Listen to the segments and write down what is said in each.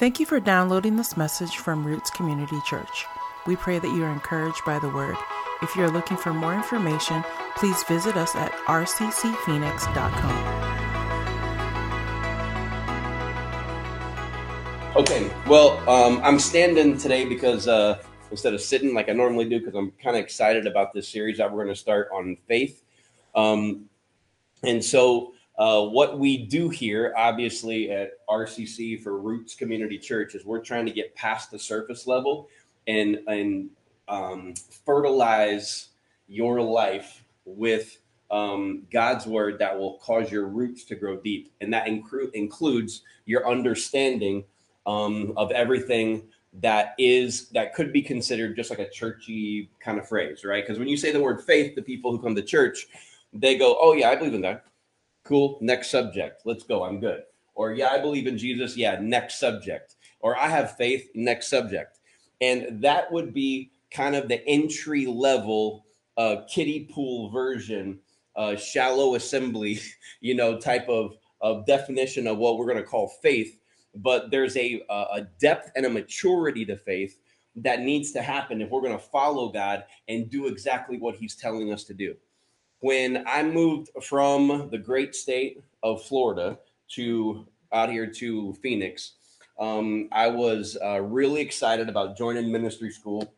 Thank you for downloading this message from Roots Community Church. We pray that you are encouraged by the word. If you are looking for more information, please visit us at rccphoenix.com. Okay, well, um, I'm standing today because uh, instead of sitting like I normally do, because I'm kind of excited about this series that we're going to start on faith. Um, and so, uh, what we do here, obviously, at RCC for Roots Community Church, is we're trying to get past the surface level and and um, fertilize your life with um, God's word that will cause your roots to grow deep, and that incru- includes your understanding um, of everything that is that could be considered just like a churchy kind of phrase, right? Because when you say the word faith, the people who come to church, they go, "Oh yeah, I believe in God." Cool. Next subject. Let's go. I'm good. Or yeah, I believe in Jesus. Yeah. Next subject. Or I have faith. Next subject. And that would be kind of the entry level uh, kiddie pool version, uh, shallow assembly, you know, type of, of definition of what we're going to call faith. But there's a, a depth and a maturity to faith that needs to happen if we're going to follow God and do exactly what He's telling us to do when I moved from the great state of Florida to out here to Phoenix, um, I was uh, really excited about joining ministry school.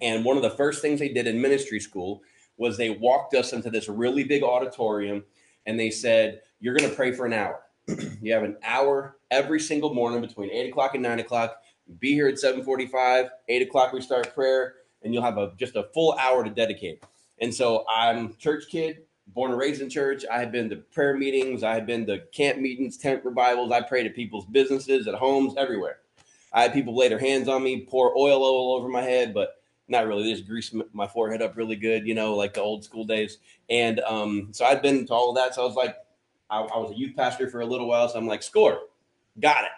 And one of the first things they did in ministry school was they walked us into this really big auditorium and they said, You're going to pray for an hour. you have an hour every single morning between eight o'clock and nine o'clock. Be here at 745, eight o'clock, we start prayer, and you'll have a just a full hour to dedicate. And so I'm church kid, born and raised in church. I have been to prayer meetings. I have been to camp meetings, tent revivals. I prayed at people's businesses, at homes, everywhere. I had people lay their hands on me, pour oil all over my head, but not really. They just grease my forehead up really good, you know, like the old school days. And um, so I'd been to all of that. So I was like, I, I was a youth pastor for a little while. So I'm like, score, got it.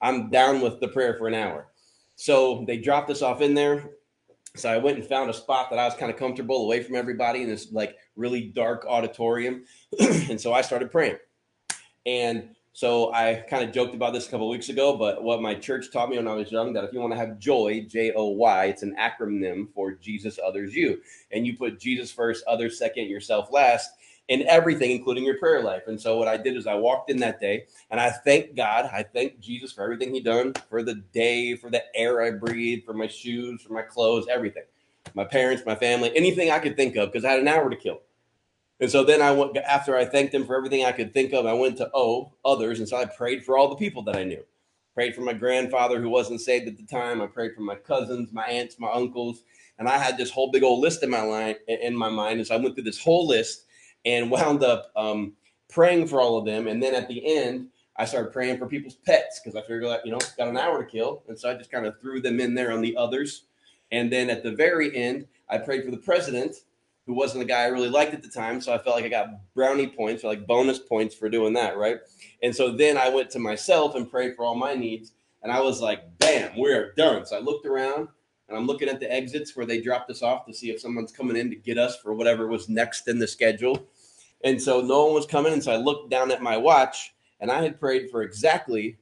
I'm down with the prayer for an hour. So they dropped us off in there. So I went and found a spot that I was kind of comfortable away from everybody in this like really dark auditorium. and so I started praying. And so I kind of joked about this a couple weeks ago, but what my church taught me when I was young that if you want to have joy, J O Y, it's an acronym for Jesus, others, you. And you put Jesus first, others second, yourself last in everything, including your prayer life. And so what I did is I walked in that day and I thank God. I thank Jesus for everything he done, for the day, for the air I breathe, for my shoes, for my clothes, everything. My parents, my family, anything I could think of, because I had an hour to kill. And so then I went after I thanked him for everything I could think of, I went to O others. And so I prayed for all the people that I knew. Prayed for my grandfather who wasn't saved at the time. I prayed for my cousins, my aunts, my uncles. And I had this whole big old list in my line in my mind. And so I went through this whole list and wound up um, praying for all of them. And then at the end, I started praying for people's pets because I figured like, you know, got an hour to kill. And so I just kind of threw them in there on the others. And then at the very end, I prayed for the president, who wasn't the guy I really liked at the time. So I felt like I got brownie points or like bonus points for doing that. Right. And so then I went to myself and prayed for all my needs. And I was like, bam, we're done. So I looked around and I'm looking at the exits where they dropped us off to see if someone's coming in to get us for whatever was next in the schedule. And so no one was coming. And so I looked down at my watch and I had prayed for exactly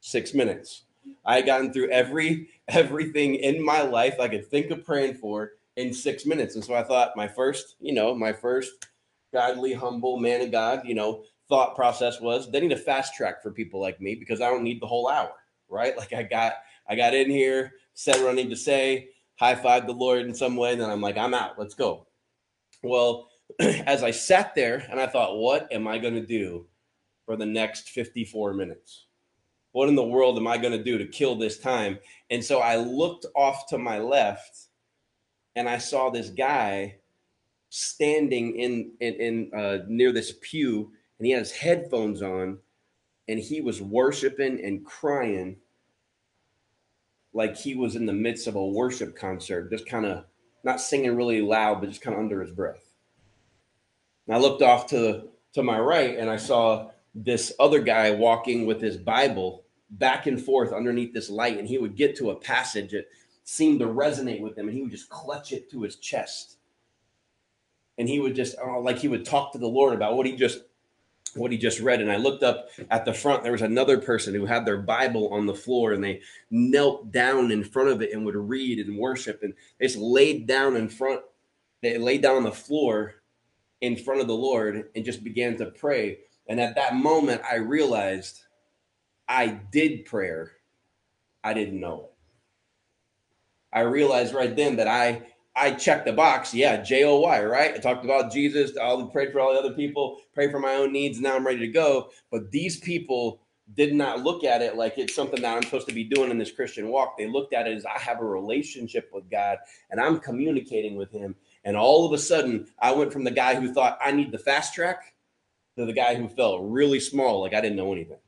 six minutes. I had gotten through every everything in my life I could think of praying for in six minutes. And so I thought my first, you know, my first godly, humble man of God, you know, thought process was they need a fast track for people like me because I don't need the whole hour, right? Like I got I got in here, said what I need to say, high five the Lord in some way, and then I'm like, I'm out. Let's go. Well, as I sat there and I thought, what am I going to do for the next 54 minutes? What in the world am I going to do to kill this time? And so I looked off to my left and I saw this guy standing in in, in uh, near this pew and he had his headphones on and he was worshiping and crying like he was in the midst of a worship concert, just kind of not singing really loud, but just kind of under his breath. And I looked off to to my right and I saw this other guy walking with his Bible back and forth underneath this light, and he would get to a passage that seemed to resonate with him, and he would just clutch it to his chest. And he would just, oh, like he would talk to the Lord about what he just what he just read. And I looked up at the front, there was another person who had their Bible on the floor and they knelt down in front of it and would read and worship. And they just laid down in front, they laid down on the floor in front of the Lord and just began to pray. And at that moment, I realized I did prayer. I didn't know it. I realized right then that I I checked the box. Yeah, J O Y, right? I talked about Jesus. I prayed for all the other people, pray for my own needs. Now I'm ready to go. But these people did not look at it like it's something that I'm supposed to be doing in this Christian walk. They looked at it as I have a relationship with God and I'm communicating with Him. And all of a sudden, I went from the guy who thought I need the fast track to the guy who felt really small, like I didn't know anything.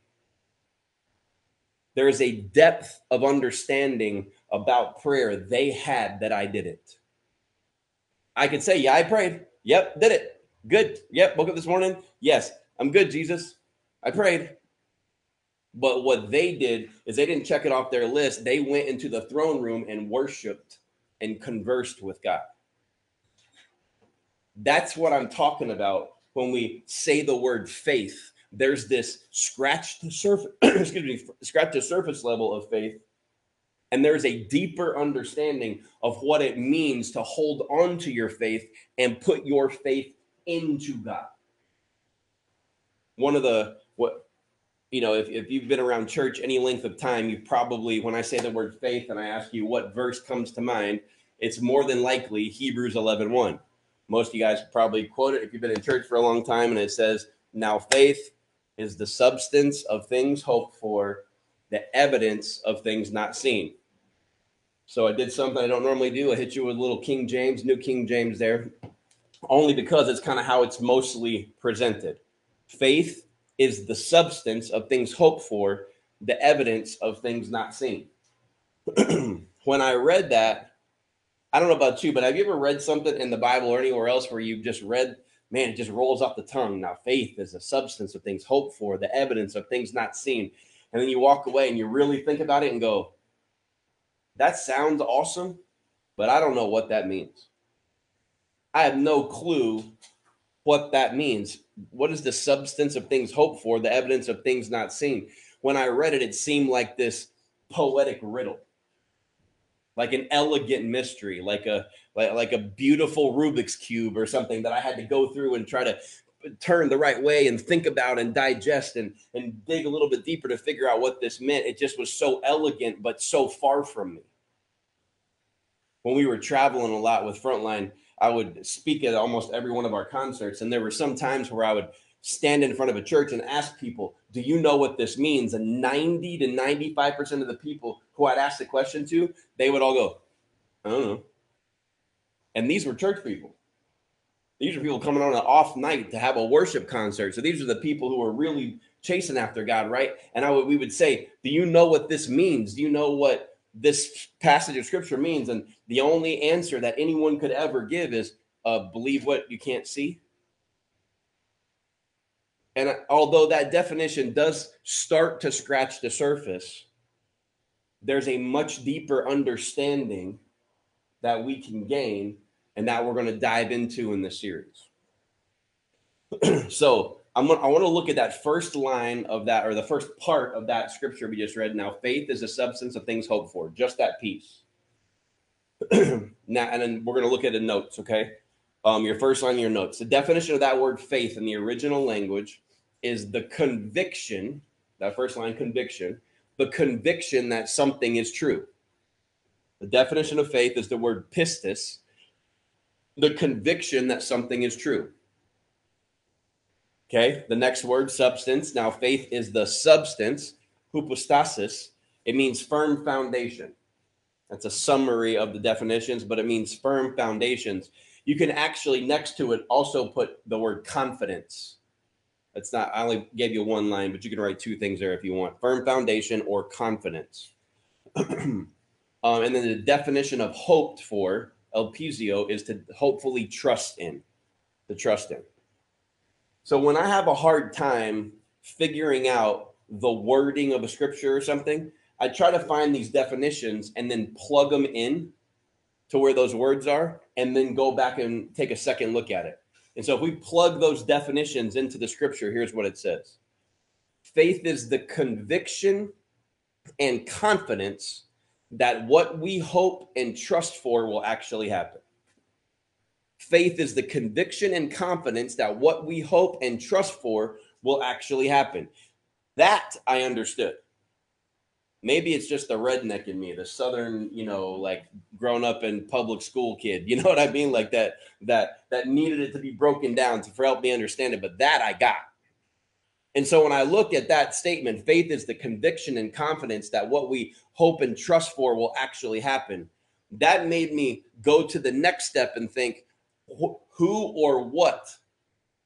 There is a depth of understanding about prayer they had that I didn't. I could say, Yeah, I prayed. Yep, did it. Good. Yep, woke up this morning. Yes, I'm good, Jesus. I prayed. But what they did is they didn't check it off their list. They went into the throne room and worshiped and conversed with God. That's what I'm talking about when we say the word faith. There's this scratch the surface, excuse me, scratch the surface level of faith and there's a deeper understanding of what it means to hold on to your faith and put your faith into God. One of the what you know, if, if you've been around church any length of time, you probably, when I say the word faith and I ask you what verse comes to mind, it's more than likely Hebrews 11 1. Most of you guys probably quote it if you've been in church for a long time, and it says, Now faith is the substance of things hoped for, the evidence of things not seen. So I did something I don't normally do. I hit you with a little King James, New King James there, only because it's kind of how it's mostly presented. Faith is the substance of things hoped for, the evidence of things not seen. when I read that, I don't know about you, but have you ever read something in the Bible or anywhere else where you've just read, man, it just rolls off the tongue? Now, faith is the substance of things hoped for, the evidence of things not seen. And then you walk away and you really think about it and go, that sounds awesome, but I don't know what that means. I have no clue what that means. What is the substance of things hoped for, the evidence of things not seen? When I read it, it seemed like this poetic riddle, like an elegant mystery, like a like, like a beautiful Rubik's cube or something that I had to go through and try to turn the right way and think about and digest and and dig a little bit deeper to figure out what this meant. It just was so elegant, but so far from me. When we were traveling a lot with Frontline, I would speak at almost every one of our concerts, and there were some times where I would stand in front of a church and ask people, "Do you know what this means?" And ninety to ninety-five percent of the people who I'd ask the question to, they would all go, "I don't know." And these were church people these are people coming on an off night to have a worship concert. So these are the people who are really chasing after God, right? And I would, we would say, "Do you know what this means? Do you know what this passage of scripture means?" And the only answer that anyone could ever give is, uh, "Believe what you can't see." And although that definition does start to scratch the surface, there's a much deeper understanding that we can gain and that we're going to dive into in this series. so I'm gonna, I want to look at that first line of that, or the first part of that scripture we just read. Now, faith is a substance of things hoped for, just that piece. now, and then we're going to look at the notes, okay? Um, your first line, of your notes. The definition of that word faith in the original language is the conviction, that first line, conviction, the conviction that something is true. The definition of faith is the word pistis, the conviction that something is true. Okay, the next word, substance. Now, faith is the substance, hypostasis. It means firm foundation. That's a summary of the definitions, but it means firm foundations. You can actually, next to it, also put the word confidence. That's not, I only gave you one line, but you can write two things there if you want firm foundation or confidence. um, and then the definition of hoped for elpizio is to hopefully trust in, to trust in. So when I have a hard time figuring out the wording of a scripture or something, I try to find these definitions and then plug them in to where those words are and then go back and take a second look at it. And so if we plug those definitions into the scripture, here's what it says faith is the conviction and confidence that what we hope and trust for will actually happen. Faith is the conviction and confidence that what we hope and trust for will actually happen. That I understood. Maybe it's just the redneck in me, the southern, you know, like grown up in public school kid. You know what I mean? Like that, that, that needed it to be broken down to for help me understand it. But that I got. And so when I look at that statement, faith is the conviction and confidence that what we hope and trust for will actually happen. That made me go to the next step and think who or what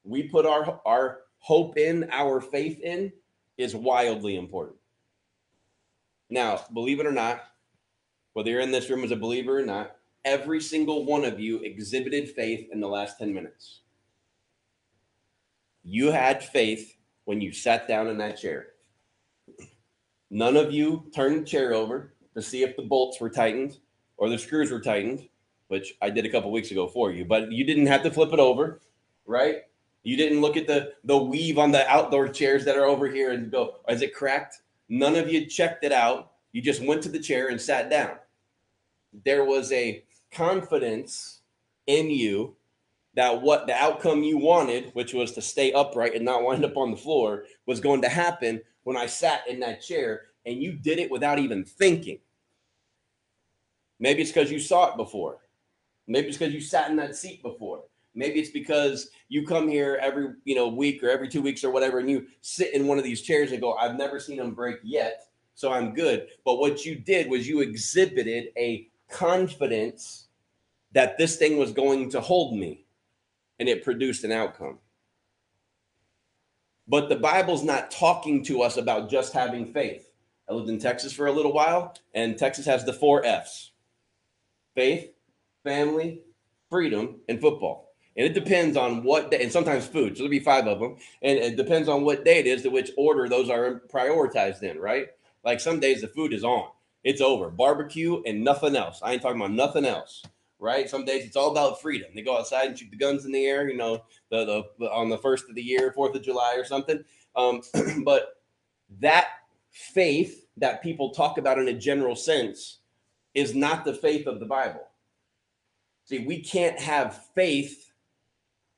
we put our, our hope in, our faith in, is wildly important. Now, believe it or not, whether you're in this room as a believer or not, every single one of you exhibited faith in the last 10 minutes. You had faith when you sat down in that chair. None of you turned the chair over to see if the bolts were tightened or the screws were tightened, which I did a couple weeks ago for you, but you didn't have to flip it over, right? You didn't look at the the weave on the outdoor chairs that are over here and go, is it cracked? None of you checked it out. You just went to the chair and sat down. There was a confidence in you that what the outcome you wanted, which was to stay upright and not wind up on the floor, was going to happen when I sat in that chair and you did it without even thinking. Maybe it's because you saw it before. Maybe it's because you sat in that seat before. Maybe it's because you come here every you know week or every two weeks or whatever, and you sit in one of these chairs and go, "I've never seen them break yet, so I'm good." But what you did was you exhibited a confidence that this thing was going to hold me and it produced an outcome. But the Bible's not talking to us about just having faith. I lived in Texas for a little while, and Texas has the four F's faith, family, freedom, and football. And it depends on what day, and sometimes food. So there'll be five of them. And it depends on what day it is, to which order those are prioritized in, right? Like some days the food is on, it's over. Barbecue and nothing else. I ain't talking about nothing else right? Some days it's all about freedom. They go outside and shoot the guns in the air, you know, the, the on the first of the year, Fourth of July or something. Um, but that faith that people talk about in a general sense is not the faith of the Bible. See, we can't have faith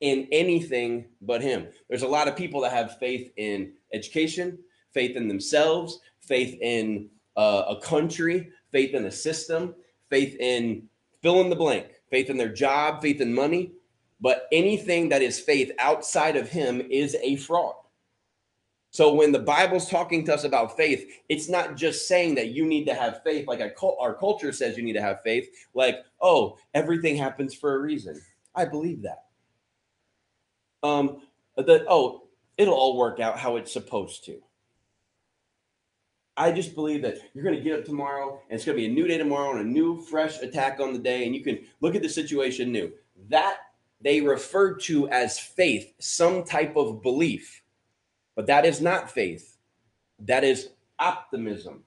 in anything but Him. There's a lot of people that have faith in education, faith in themselves, faith in uh, a country, faith in a system, faith in fill in the blank faith in their job, faith in money. But anything that is faith outside of Him is a fraud. So when the Bible's talking to us about faith, it's not just saying that you need to have faith, like our culture says you need to have faith, like, oh, everything happens for a reason. I believe that. Um, that, oh, it'll all work out how it's supposed to. I just believe that you're going to get up tomorrow and it's going to be a new day tomorrow and a new, fresh attack on the day, and you can look at the situation new. That they refer to as faith, some type of belief, but that is not faith. That is optimism.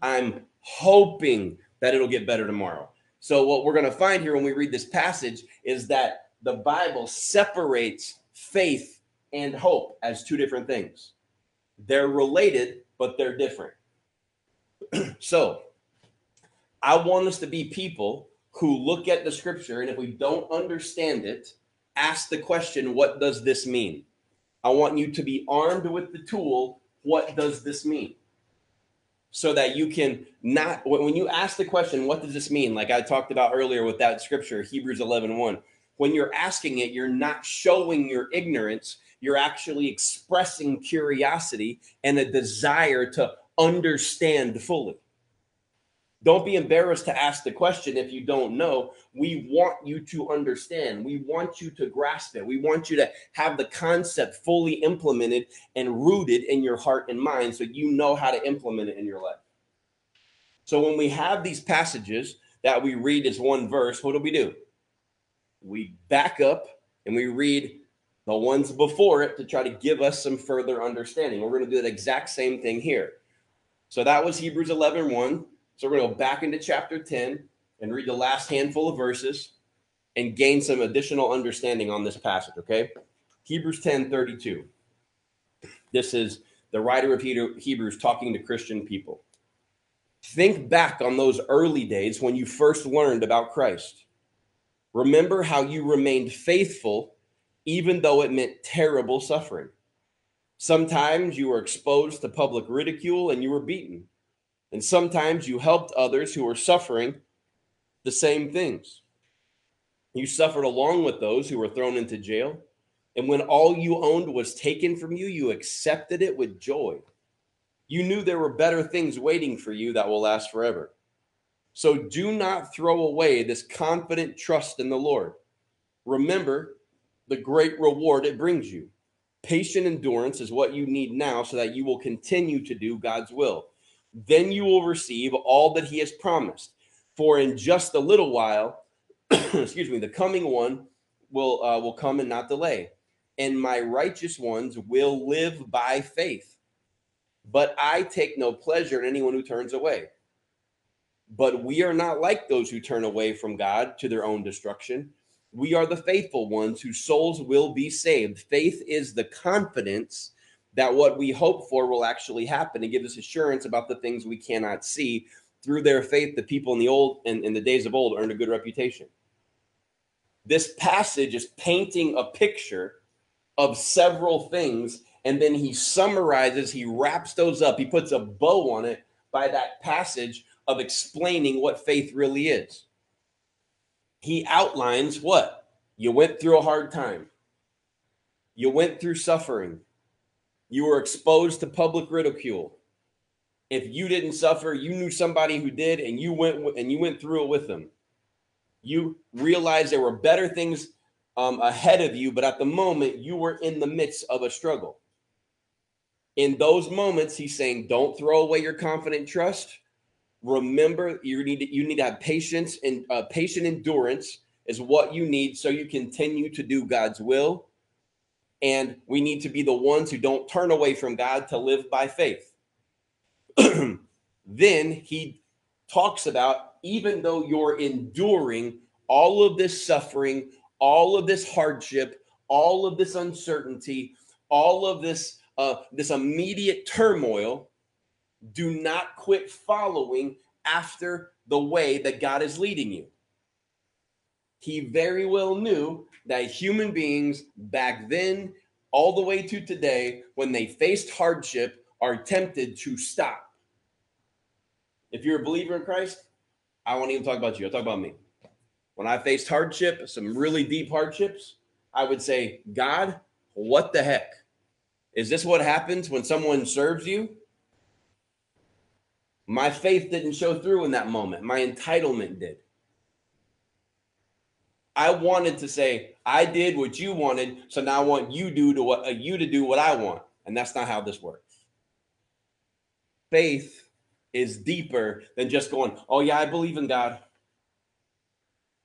I'm hoping that it'll get better tomorrow. So, what we're going to find here when we read this passage is that the Bible separates faith and hope as two different things. They're related, but they're different. so I want us to be people who look at the scripture and if we don't understand it, ask the question, what does this mean? I want you to be armed with the tool, what does this mean? So that you can not, when you ask the question, what does this mean? Like I talked about earlier with that scripture, Hebrews 11 1. When you're asking it, you're not showing your ignorance you're actually expressing curiosity and a desire to understand fully. Don't be embarrassed to ask the question if you don't know. We want you to understand. We want you to grasp it. We want you to have the concept fully implemented and rooted in your heart and mind so you know how to implement it in your life. So when we have these passages that we read as one verse, what do we do? We back up and we read the ones before it to try to give us some further understanding. We're going to do that exact same thing here. So that was Hebrews 11 1. So we're going to go back into chapter 10 and read the last handful of verses. and gain some additional understanding on this passage, okay? Hebrews 10 32. This is the writer of Hebrews talking to Christian people. Think back on those early days when you first learned about Christ. Remember how you remained faithful even though it meant terrible suffering. Sometimes you were exposed to public ridicule and you were beaten. And sometimes you helped others who were suffering the same things. You suffered along with those who were thrown into jail. And when all you owned was taken from you, you accepted it with joy. You knew there were better things waiting for you that will last forever. So do not throw away this confident trust in the Lord. Remember the great reward it brings you. Patient endurance is what you need now so that you will continue to do God's will. Then you will receive all that He has promised. For in just a little while, excuse me, the coming one will uh, will come and not delay, and my righteous ones will live by faith. But I take no pleasure in anyone who turns away. But we are not like those who turn away from God to their own destruction. We are the faithful ones whose souls will be saved. Faith is the confidence that what we hope for will actually happen and give us assurance about the things we cannot see. Through their faith, the people in the old and in the days of old earned a good reputation. This passage is painting a picture of several things, and then he summarizes, he wraps those up, he puts a bow on it by that passage of explaining what faith really is. He outlines what? You went through a hard time. You went through suffering. You were exposed to public ridicule. If you didn't suffer, you knew somebody who did and you went and you went through it with them. You realized there were better things um, ahead of you, but at the moment you were in the midst of a struggle. In those moments, he's saying, don't throw away your confident trust remember you need to, you need to have patience and uh, patient endurance is what you need so you continue to do God's will. And we need to be the ones who don't turn away from God to live by faith. then he talks about even though you're enduring all of this suffering, all of this hardship, all of this uncertainty, all of this uh, this immediate turmoil, do not quit following after the way that God is leading you. He very well knew that human beings back then, all the way to today, when they faced hardship, are tempted to stop. If you're a believer in Christ, I won't even talk about you. I'll talk about me. When I faced hardship, some really deep hardships, I would say, God, what the heck? Is this what happens when someone serves you? My faith didn't show through in that moment. My entitlement did. I wanted to say, I did what you wanted, so now I want you do to what uh, you to do what I want. And that's not how this works. Faith is deeper than just going, "Oh yeah, I believe in God."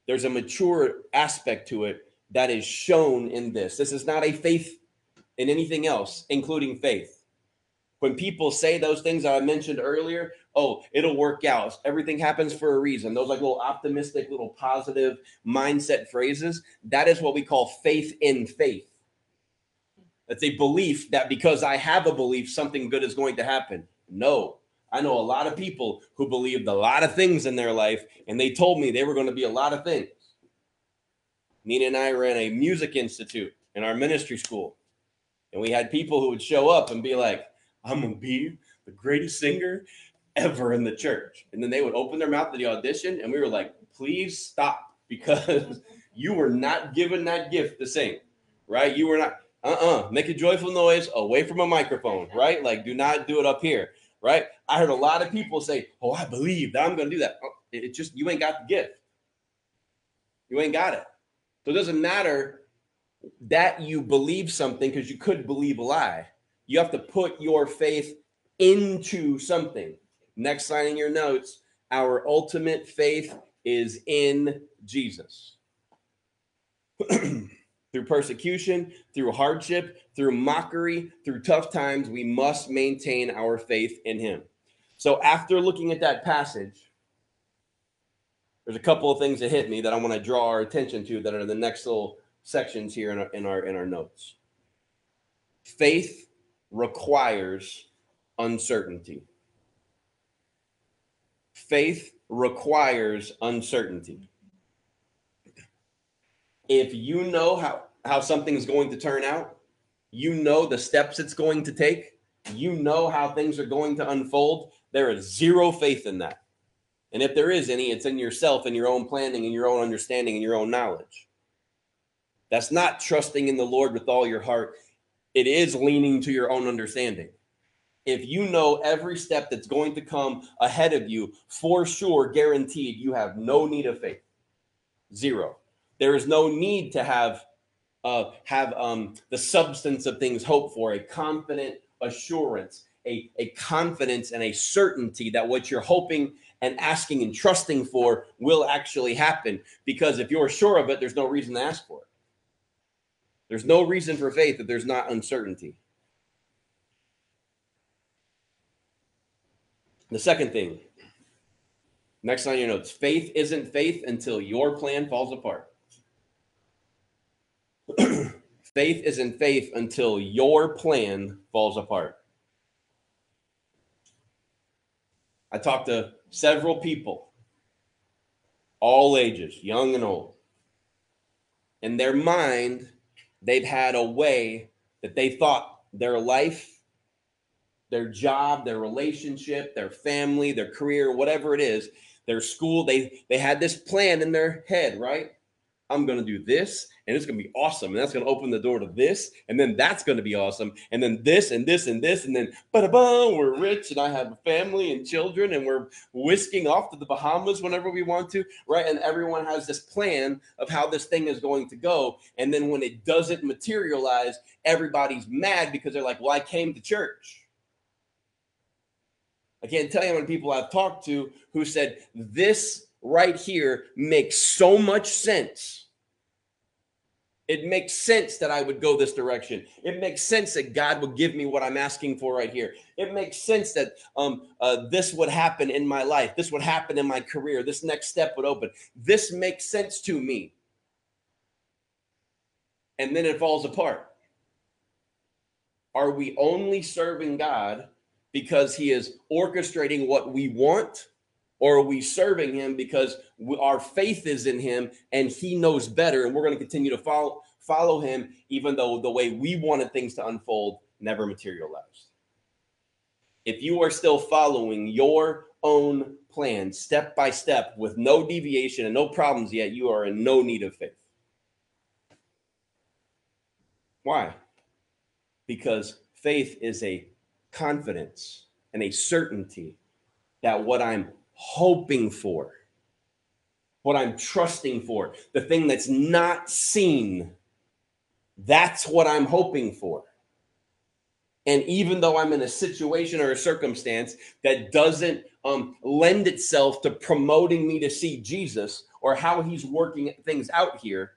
There's a mature aspect to it that is shown in this. This is not a faith in anything else, including faith. When people say those things that I mentioned earlier, oh, it'll work out. Everything happens for a reason. Those like little optimistic, little positive mindset phrases. That is what we call faith in faith. It's a belief that because I have a belief, something good is going to happen. No, I know a lot of people who believed a lot of things in their life, and they told me they were going to be a lot of things. Nina and I ran a music institute in our ministry school, and we had people who would show up and be like, I'm gonna be the greatest singer ever in the church. And then they would open their mouth to the audition, and we were like, please stop because you were not given that gift to sing, right? You were not, uh uh-uh. uh, make a joyful noise away from a microphone, right? Like, do not do it up here, right? I heard a lot of people say, oh, I believe that I'm gonna do that. Oh, it just, you ain't got the gift. You ain't got it. So it doesn't matter that you believe something because you could believe a lie. You have to put your faith into something. Next line in your notes our ultimate faith is in Jesus. through persecution, through hardship, through mockery, through tough times, we must maintain our faith in Him. So, after looking at that passage, there's a couple of things that hit me that I want to draw our attention to that are the next little sections here in our in our in our notes. Faith requires uncertainty. Faith requires uncertainty. If you know how how something's going to turn out, you know the steps it's going to take, you know how things are going to unfold, there is zero faith in that. And if there is any, it's in yourself and your own planning and your own understanding and your own knowledge. That's not trusting in the Lord with all your heart. It is leaning to your own understanding. If you know every step that's going to come ahead of you, for sure, guaranteed, you have no need of faith. Zero. There is no need to have uh, have um, the substance of things hoped for, a confident assurance, a, a confidence and a certainty that what you're hoping and asking and trusting for will actually happen. Because if you're sure of it, there's no reason to ask for it. There's no reason for faith if there's not uncertainty. The second thing, next on your notes faith isn't faith until your plan falls apart. faith isn't faith until your plan falls apart. I talked to several people, all ages, young and old. In their mind, they've had a way that they thought their life, their job, their relationship, their family, their career, whatever it is, their school, they they had this plan in their head, right? I'm going to do this and it's going to be awesome. And that's going to open the door to this. And then that's going to be awesome. And then this and this and this. And then, but we're rich and I have a family and children and we're whisking off to the Bahamas whenever we want to. Right. And everyone has this plan of how this thing is going to go. And then when it doesn't materialize, everybody's mad because they're like, well, I came to church. I can't tell you how many people I've talked to who said, this right here makes so much sense. It makes sense that I would go this direction. It makes sense that God would give me what I'm asking for right here. It makes sense that um, uh, this would happen in my life. This would happen in my career. This next step would open. This makes sense to me. And then it falls apart. Are we only serving God because He is orchestrating what we want? Or are we serving him because we, our faith is in him and he knows better and we're going to continue to follow follow him even though the way we wanted things to unfold never materialized. If you are still following your own plan step by step with no deviation and no problems yet, you are in no need of faith. Why? Because faith is a confidence and a certainty that what I'm hoping for, what I'm trusting for, the thing that's not seen. That's what I'm hoping for. And even though I'm in a situation or a circumstance that doesn't um, lend itself to promoting me to see Jesus or how he's working things out here,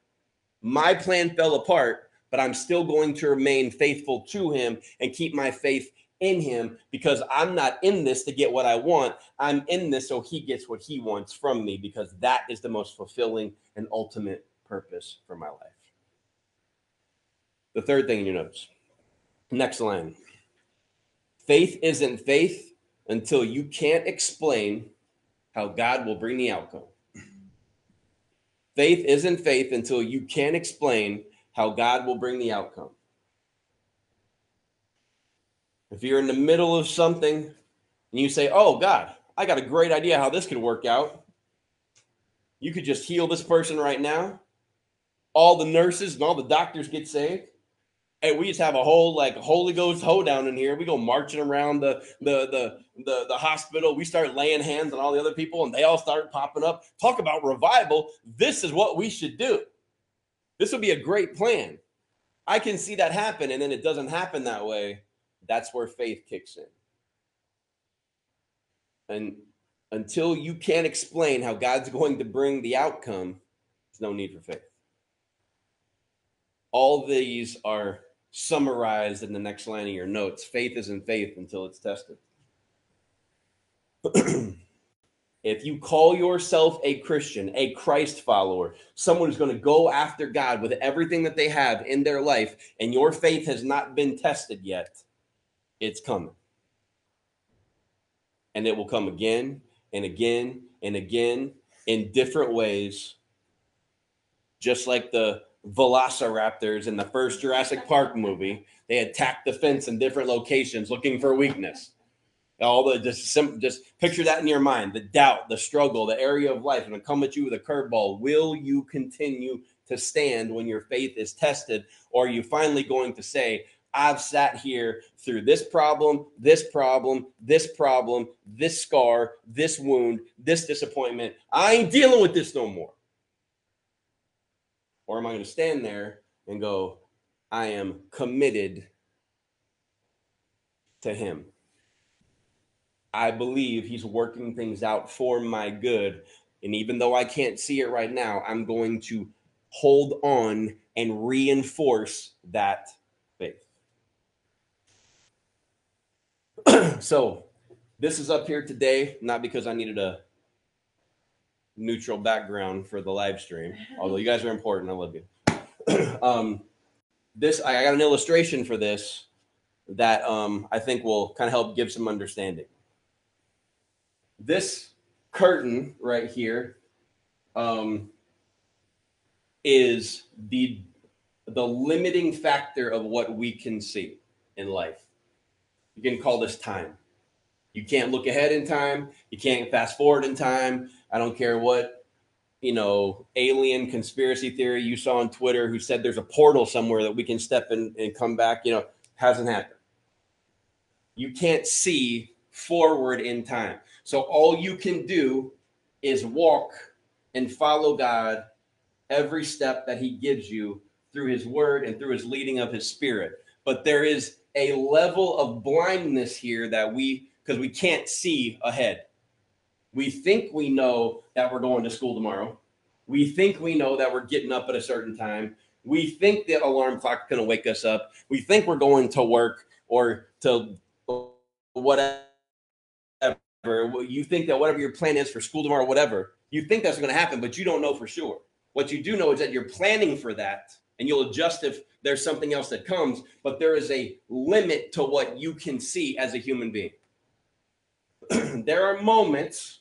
my plan fell apart, but I'm still going to remain faithful to him and keep my faith in him because I'm not in this to get what I want. I'm in this so he gets what he wants from me because that is the most fulfilling and ultimate purpose for my life. The third thing in your notes. Next line. Faith isn't faith until you can't explain how God will bring the outcome. Faith isn't faith until you can't explain how God will bring the outcome. If you're in the middle of something and you say, Oh, God, I got a great idea how this could work out, you could just heal this person right now. All the nurses and all the doctors get saved. Hey, we just have a whole like Holy Ghost hoedown in here. We go marching around the, the the the the hospital. We start laying hands on all the other people, and they all start popping up. Talk about revival. This is what we should do. This would be a great plan. I can see that happen, and then it doesn't happen that way that's where faith kicks in. And until you can't explain how God's going to bring the outcome, there's no need for faith. All these are summarized in the next line of your notes. Faith isn't faith until it's tested. if you call yourself a Christian, a Christ follower, someone who's going to go after God with everything that they have in their life, and your faith has not been tested yet, it's coming. And it will come again and again and again in different ways, just like the velociraptors in the first Jurassic Park movie. They attacked the fence in different locations looking for weakness all the just just picture that in your mind the doubt the struggle the area of life and I come at you with a curveball will you continue to stand when your faith is tested or are you finally going to say I've sat here through this problem, this problem, this problem, this scar, this wound, this disappointment. I ain't dealing with this no more. Or am I going to stand there and go, I am committed to Him? I believe he's working things out for my good. And even though I can't see it right now, I'm going to hold on and reinforce that faith. so, this is up here today, not because I needed a neutral background for the live stream, although you guys are important. I love you. um, this, I got an illustration for this that um, I think will kind of help give some understanding this curtain right here um, is the the limiting factor of what we can see in life. You can call this time. You can't look ahead in time. You can't fast forward in time. I don't care what you know alien conspiracy theory you saw on Twitter who said there's a portal somewhere that we can step in and come back. You know, hasn't happened. You can't see forward in time. So all you can do is walk and follow God every step that He gives you through His Word and through His leading of His Spirit. But there is a level of blindness here that we, because we can't see ahead. We think we know that we're going to school tomorrow. We think we know that we're getting up at a certain time. We think the alarm clock is going to wake us up. We think we're going to work or to whatever you think that whatever your plan is for school tomorrow, whatever, you think that's going to happen, but you don't know for sure. What you do know is that you're planning for that and you'll adjust if there's something else that comes, but there is a limit to what you can see as a human being. there are moments,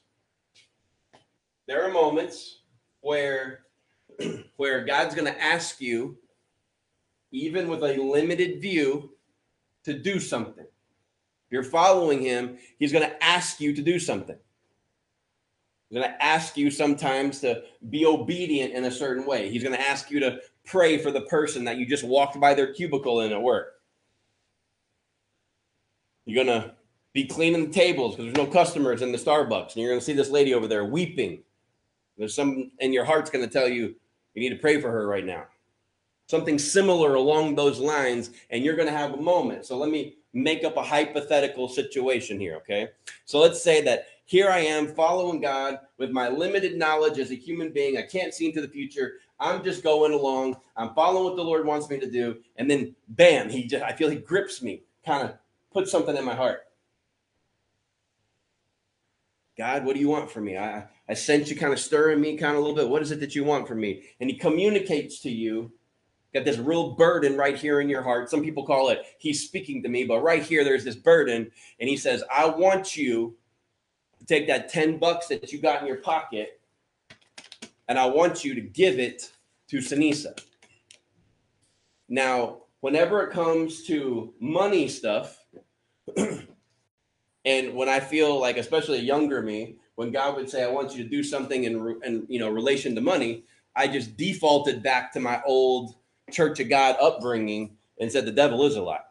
there are moments where where God's going to ask you even with a limited view to do something If you're following him, he's going to ask you to do something. He's going to ask you sometimes to be obedient in a certain way. He's going to ask you to pray for the person that you just walked by their cubicle in at work. You're going to be cleaning the tables because there's no customers in the Starbucks, and you're going to see this lady over there weeping. There's some, and your heart's going to tell you you need to pray for her right now. Something similar along those lines, and you're going to have a moment. So let me make up a hypothetical situation here, okay? So let's say that here I am following God with my limited knowledge as a human being. I can't see into the future. I'm just going along. I'm following what the Lord wants me to do. And then bam, he just I feel he grips me, kind of puts something in my heart. God, what do you want from me? I, I sense you kind of stirring me kind of a little bit. What is it that you want from me? And he communicates to you got this real burden right here in your heart. Some people call it he's speaking to me, but right here there's this burden, and he says, I want you to take that 10 bucks that you got in your pocket, and I want you to give it to Sanisa. Now, whenever it comes to money stuff, and when I feel like, especially a younger me, when God would say, I want you to do something in, in you know relation to money, I just defaulted back to my old Church of God upbringing and said the devil is a lie.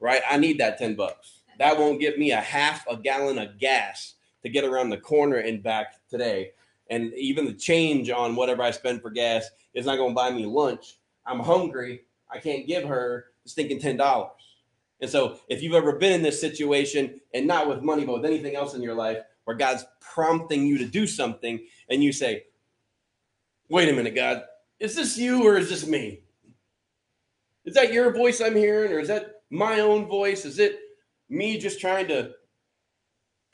Right? I need that 10 bucks. That won't get me a half a gallon of gas to get around the corner and back today. And even the change on whatever I spend for gas is not going to buy me lunch. I'm hungry. I can't give her stinking $10. And so, if you've ever been in this situation, and not with money, but with anything else in your life, where God's prompting you to do something, and you say, Wait a minute, God, is this you or is this me? Is that your voice I'm hearing, or is that my own voice? Is it me just trying to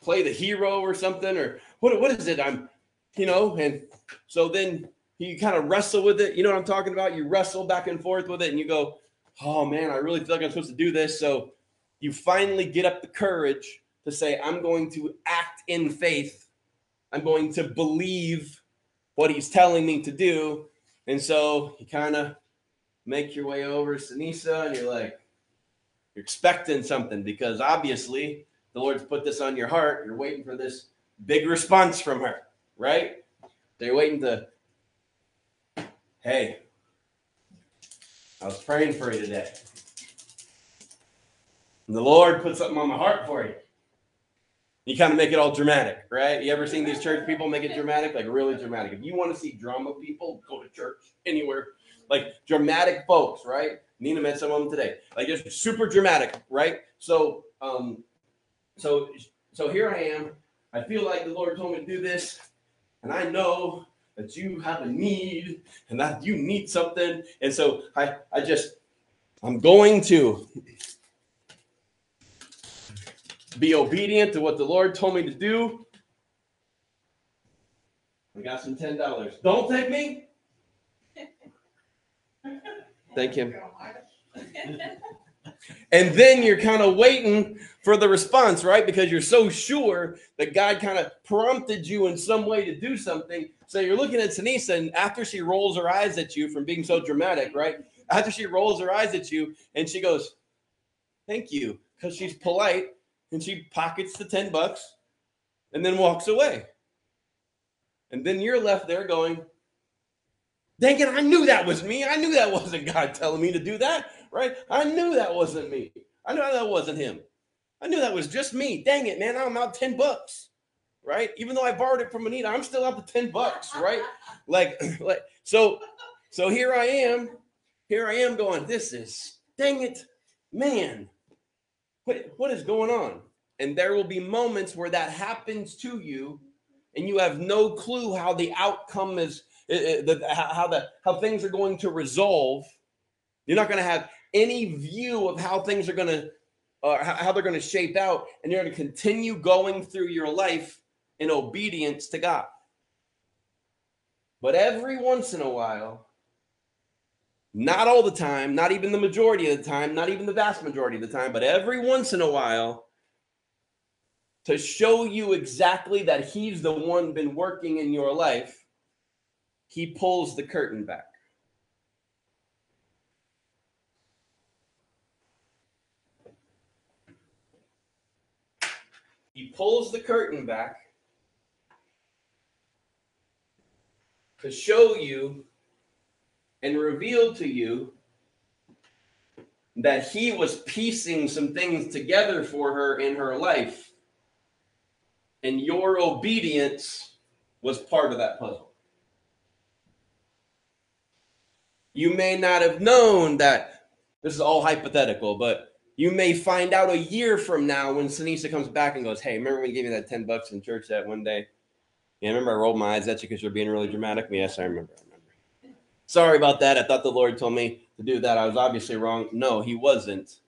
play the hero or something, or what what is it? I'm, you know, and so then you kind of wrestle with it. You know what I'm talking about? You wrestle back and forth with it, and you go, "Oh man, I really feel like I'm supposed to do this." So you finally get up the courage to say, "I'm going to act in faith. I'm going to believe what He's telling me to do." And so you kind of make your way over to Sanisa, and you're like, you're expecting something because obviously the Lord's put this on your heart. You're waiting for this big response from her, right? They're waiting to Hey, I was praying for you today. And the Lord put something on my heart for you. You kind of make it all dramatic, right? You ever seen these church people make it dramatic? Like really dramatic. If you want to see drama people, go to church anywhere. Like dramatic folks, right? Nina met some of them today. Like just super dramatic, right? So, um, so, so here I am. I feel like the Lord told me to do this, and I know that you have a need and that you need something. And so I, I just, I'm going to be obedient to what the Lord told me to do. I got some $10. Don't take me. Thank him. And then you're kind of waiting for the response, right? Because you're so sure that God kind of prompted you in some way to do something. So you're looking at Sanisa, and after she rolls her eyes at you from being so dramatic, right? After she rolls her eyes at you and she goes, Thank you, because she's polite and she pockets the 10 bucks and then walks away. And then you're left there going, Dang it, I knew that was me. I knew that wasn't God telling me to do that right? I knew that wasn't me. I knew that wasn't him. I knew that was just me. Dang it, man. I'm out 10 bucks, right? Even though I borrowed it from Anita, I'm still out the 10 bucks, right? like, like, so, so here I am. Here I am going, this is, dang it, man. What, what is going on? And there will be moments where that happens to you and you have no clue how the outcome is, the, how the how things are going to resolve. You're not going to have any view of how things are going to uh, how they're going to shape out and you're going to continue going through your life in obedience to God. But every once in a while, not all the time, not even the majority of the time, not even the vast majority of the time, but every once in a while, to show you exactly that He's the one been working in your life, He pulls the curtain back. He pulls the curtain back to show you and reveal to you that he was piecing some things together for her in her life. And your obedience was part of that puzzle. You may not have known that this is all hypothetical, but you may find out a year from now when Sanisa comes back and goes, Hey, remember when you gave me that 10 bucks in church that one day? Yeah, remember I rolled my eyes at you because you're being really dramatic? Yes, I remember. I remember. Sorry about that. I thought the Lord told me to do that. I was obviously wrong. No, He wasn't.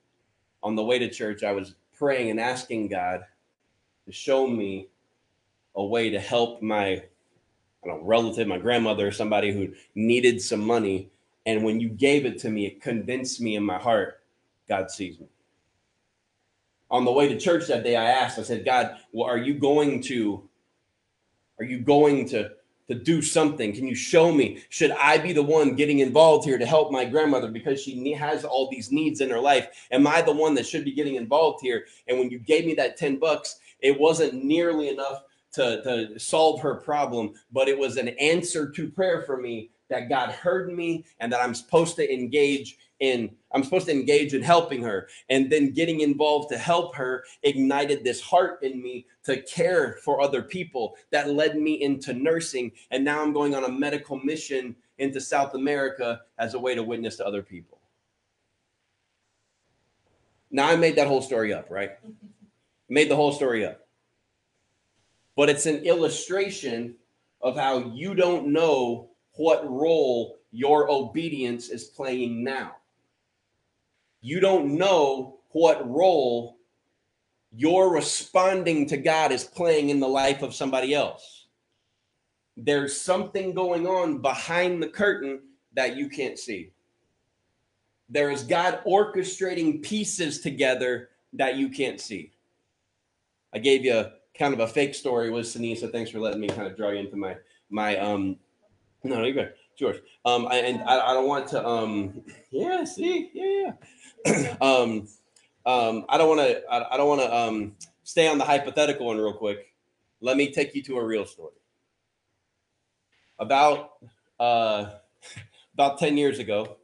On the way to church, I was praying and asking God to show me a way to help my I don't know, relative, my grandmother, somebody who needed some money. And when you gave it to me, it convinced me in my heart God sees me on the way to church that day, I asked, I said, God, well, are you going to, are you going to, to do something? Can you show me? Should I be the one getting involved here to help my grandmother because she has all these needs in her life? Am I the one that should be getting involved here? And when you gave me that 10 bucks, it wasn't nearly enough to, to solve her problem, but it was an answer to prayer for me that God heard me and that I'm supposed to engage in I'm supposed to engage in helping her. And then getting involved to help her ignited this heart in me to care for other people that led me into nursing. And now I'm going on a medical mission into South America as a way to witness to other people. Now I made that whole story up, right? Made the whole story up. But it's an illustration of how you don't know what role your obedience is playing now you don't know what role Your responding to God is playing in the life of somebody else. There's something going on behind the curtain that you can't see. There is God orchestrating pieces together that you can't see. I gave you kind of a fake story with Sinisa. Thanks for letting me kind of draw you into my my um no, no you're good. George. Um I, and I, I don't want to um yeah, see, yeah, yeah. um um I don't want to I, I don't want to um stay on the hypothetical one real quick. Let me take you to a real story. About uh about 10 years ago,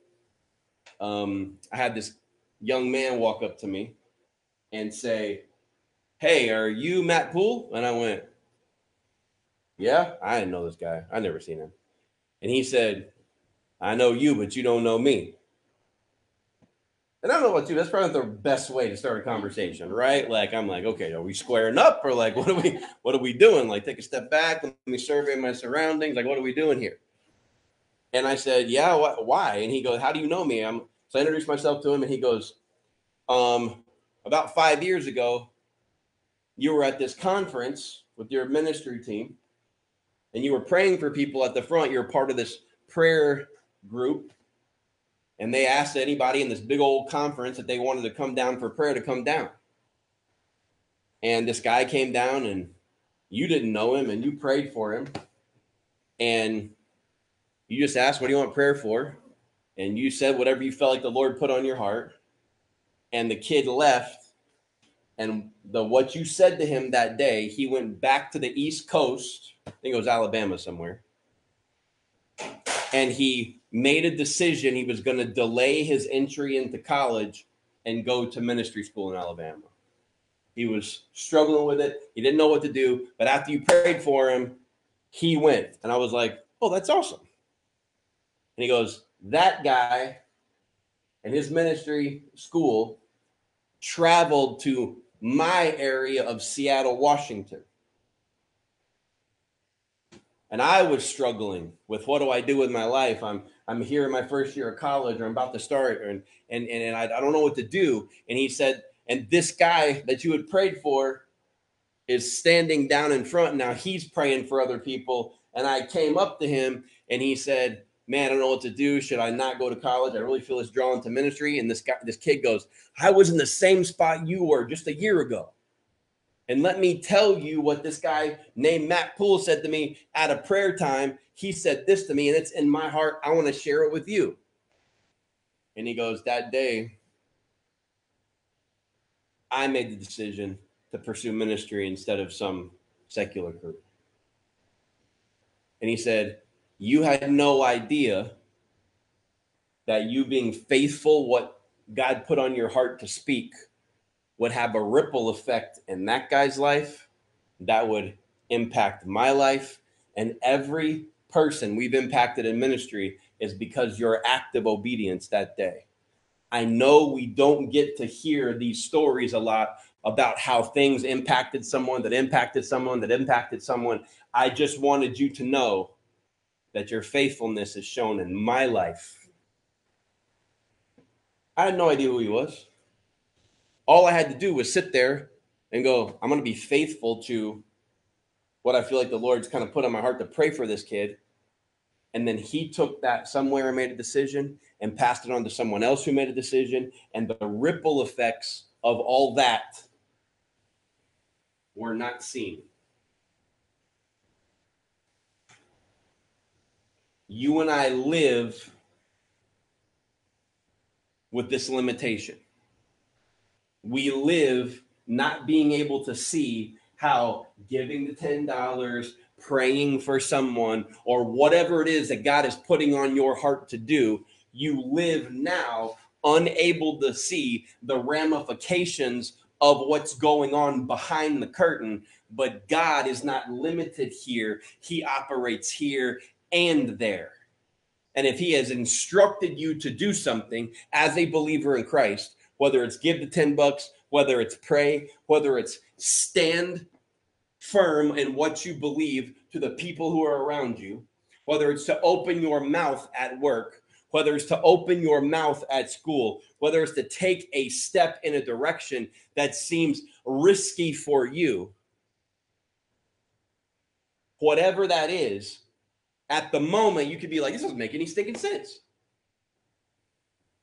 um, I had this young man walk up to me and say, Hey, are you Matt Poole? And I went, Yeah, I didn't know this guy. I never seen him. And he said, I know you, but you don't know me. And I don't know about you. That's probably the best way to start a conversation, right? Like I'm like, okay, are we squaring up, or like, what are we, what are we doing? Like, take a step back, let me survey my surroundings. Like, what are we doing here? And I said, yeah, wh- why? And he goes, how do you know me? I'm so I introduced myself to him, and he goes, um, about five years ago, you were at this conference with your ministry team and you were praying for people at the front. You're part of this prayer group. And they asked anybody in this big old conference that they wanted to come down for prayer to come down. And this guy came down and you didn't know him and you prayed for him. And you just asked, What do you want prayer for? And you said whatever you felt like the Lord put on your heart. And the kid left and the what you said to him that day, he went back to the East Coast. I think it was Alabama somewhere. And he made a decision he was going to delay his entry into college and go to ministry school in Alabama. He was struggling with it. He didn't know what to do. But after you prayed for him, he went. And I was like, oh, that's awesome. And he goes, that guy and his ministry school traveled to my area of Seattle, Washington. And I was struggling with what do I do with my life? I'm I'm here in my first year of college, or I'm about to start, and and and and I, I don't know what to do. And he said, and this guy that you had prayed for is standing down in front now. He's praying for other people. And I came up to him and he said, man, I don't know what to do. Should I not go to college? I really feel it's drawn to ministry. And this guy, this kid goes, I was in the same spot you were just a year ago. And let me tell you what this guy named Matt Poole said to me at a prayer time. He said this to me, and it's in my heart. I want to share it with you. And he goes, That day, I made the decision to pursue ministry instead of some secular career. And he said, you had no idea that you being faithful, what God put on your heart to speak, would have a ripple effect in that guy's life that would impact my life and every person we've impacted in ministry is because your active obedience that day. I know we don't get to hear these stories a lot about how things impacted someone that impacted someone that impacted someone. I just wanted you to know that your faithfulness is shown in my life. I had no idea who he was. All I had to do was sit there and go, I'm going to be faithful to what I feel like the Lord's kind of put on my heart to pray for this kid. And then he took that somewhere and made a decision and passed it on to someone else who made a decision. And the ripple effects of all that were not seen. You and I live with this limitation. We live not being able to see how giving the $10, praying for someone, or whatever it is that God is putting on your heart to do, you live now unable to see the ramifications of what's going on behind the curtain. But God is not limited here, He operates here and there. And if he has instructed you to do something as a believer in Christ, whether it's give the 10 bucks, whether it's pray, whether it's stand firm in what you believe to the people who are around you, whether it's to open your mouth at work, whether it's to open your mouth at school, whether it's to take a step in a direction that seems risky for you, whatever that is, at the moment you could be like, this doesn't make any stinking sense.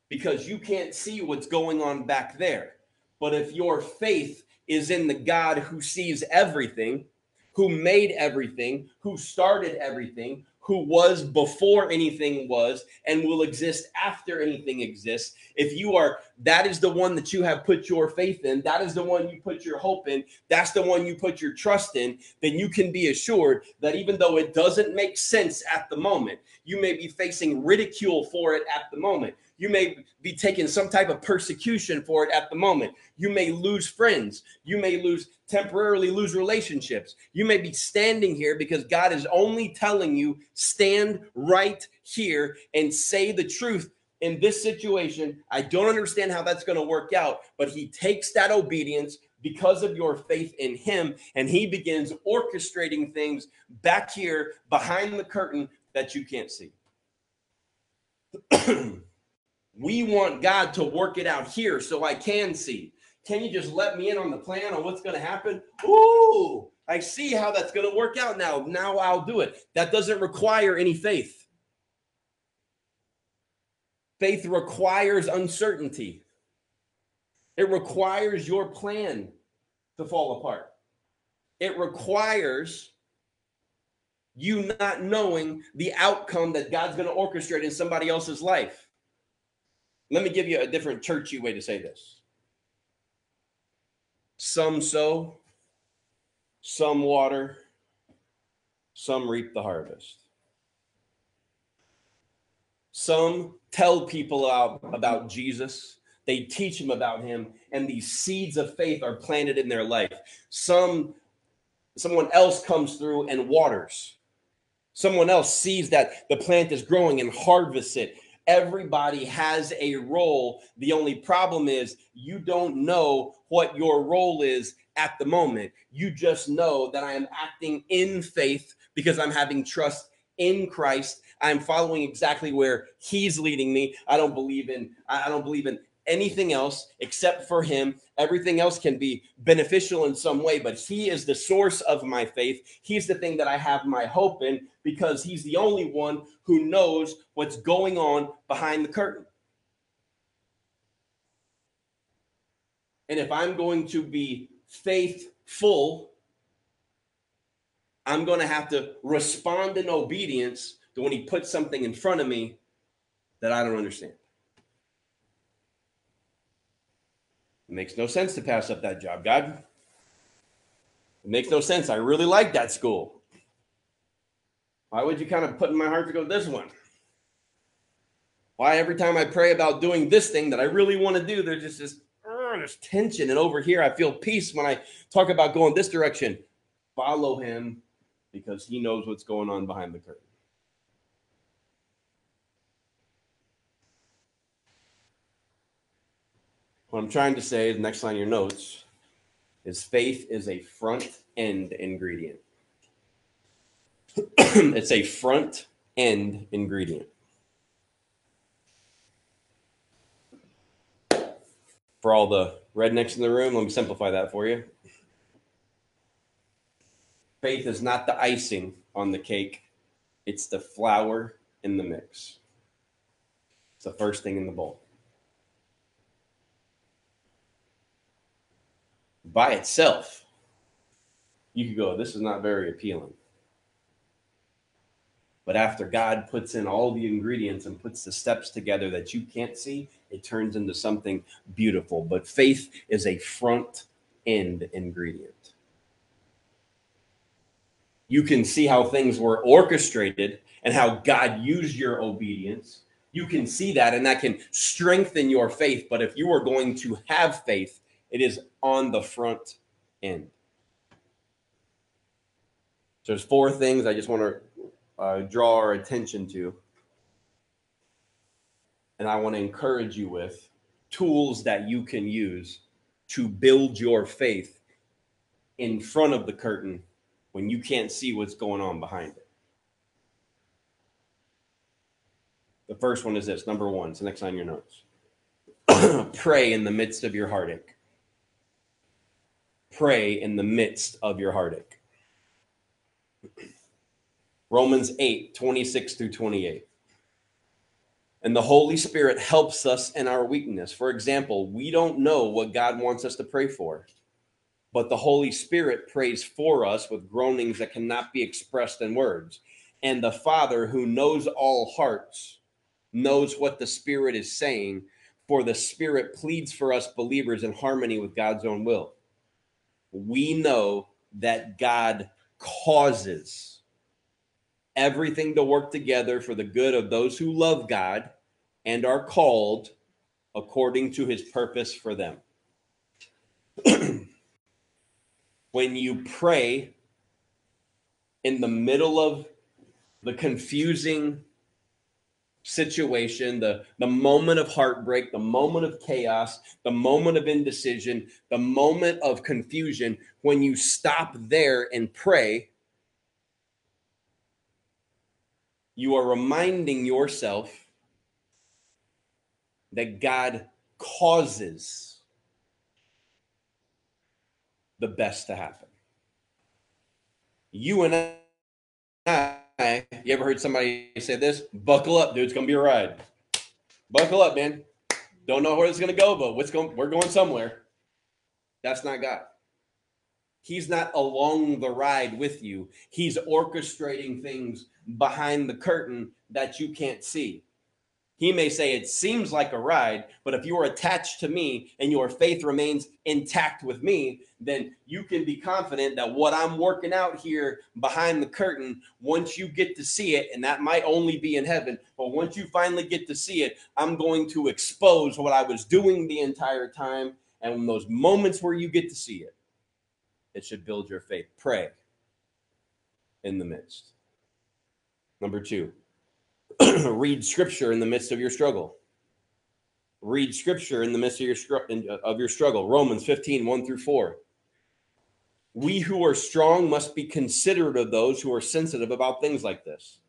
Because you can't see what's going on back there. But if your faith is in the God who sees everything, who made everything, who started everything, who was before anything was and will exist after anything exists. If you are, that is the one that you have put your faith in, that is the one you put your hope in, that's the one you put your trust in, then you can be assured that even though it doesn't make sense at the moment, you may be facing ridicule for it at the moment. You may be taking some type of persecution for it at the moment. You may lose friends. You may lose temporarily lose relationships. You may be standing here because God is only telling you stand right here and say the truth in this situation. I don't understand how that's going to work out, but he takes that obedience because of your faith in him and he begins orchestrating things back here behind the curtain that you can't see. We want God to work it out here so I can see. Can you just let me in on the plan on what's going to happen? Ooh, I see how that's going to work out now. Now I'll do it. That doesn't require any faith. Faith requires uncertainty, it requires your plan to fall apart. It requires you not knowing the outcome that God's going to orchestrate in somebody else's life. Let me give you a different churchy way to say this. Some sow, some water, some reap the harvest. Some tell people about, about Jesus. They teach them about him, and these seeds of faith are planted in their life. Some someone else comes through and waters. Someone else sees that the plant is growing and harvests it Everybody has a role. The only problem is you don't know what your role is at the moment. You just know that I am acting in faith because I'm having trust in Christ. I'm following exactly where he's leading me. I don't believe in I don't believe in anything else except for him. Everything else can be beneficial in some way, but he is the source of my faith. He's the thing that I have my hope in because he's the only one who knows what's going on behind the curtain. And if I'm going to be faithful, I'm going to have to respond in obedience to when he puts something in front of me that I don't understand. It makes no sense to pass up that job, God. It makes no sense. I really like that school. Why would you kind of put in my heart to go this one? Why every time I pray about doing this thing that I really want to do, there's just this uh, there's tension, and over here I feel peace when I talk about going this direction. Follow him because he knows what's going on behind the curtain. What I'm trying to say, the next line of your notes, is faith is a front end ingredient. it's a front end ingredient. For all the rednecks in the room, let me simplify that for you. Faith is not the icing on the cake, it's the flour in the mix. It's the first thing in the bowl. By itself, you could go, this is not very appealing. But after God puts in all the ingredients and puts the steps together that you can't see, it turns into something beautiful. But faith is a front end ingredient. You can see how things were orchestrated and how God used your obedience. You can see that, and that can strengthen your faith. But if you are going to have faith, it is on the front end. So there's four things I just want to uh, draw our attention to. And I want to encourage you with tools that you can use to build your faith in front of the curtain when you can't see what's going on behind it. The first one is this number one. It's the next on your notes. Pray in the midst of your heartache. Pray in the midst of your heartache. Romans 8, 26 through 28. And the Holy Spirit helps us in our weakness. For example, we don't know what God wants us to pray for, but the Holy Spirit prays for us with groanings that cannot be expressed in words. And the Father, who knows all hearts, knows what the Spirit is saying, for the Spirit pleads for us believers in harmony with God's own will. We know that God causes everything to work together for the good of those who love God and are called according to his purpose for them. when you pray in the middle of the confusing situation, the, the moment of heartbreak, the moment of chaos, the moment of indecision, the moment of confusion, when you stop there and pray, you are reminding yourself that God causes the best to happen. You and I, you ever heard somebody say this? Buckle up, dude. It's gonna be a ride. Buckle up, man. Don't know where it's gonna go, but what's going we're going somewhere. That's not God. He's not along the ride with you. He's orchestrating things behind the curtain that you can't see. He may say it seems like a ride, but if you are attached to me and your faith remains intact with me, then you can be confident that what I'm working out here behind the curtain, once you get to see it, and that might only be in heaven, but once you finally get to see it, I'm going to expose what I was doing the entire time. And in those moments where you get to see it, it should build your faith. Pray in the midst. Number two, read scripture in the midst of your struggle. Read scripture in the midst of your, uh, of your struggle. Romans 15, 1 through 4. We who are strong must be considerate of those who are sensitive about things like this.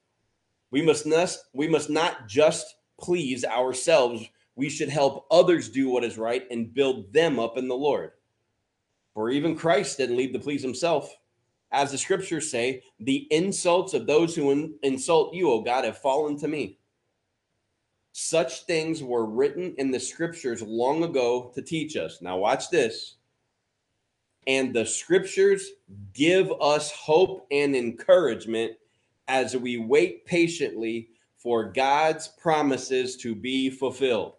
We must not, we must not just please ourselves. We should help others do what is right and build them up in the Lord. For even Christ didn't leave to please himself as the scriptures say, the insults of those who in- insult you, O God, have fallen to me. Such things were written in the scriptures long ago to teach us. Now, watch this. And the scriptures give us hope and encouragement as we wait patiently for God's promises to be fulfilled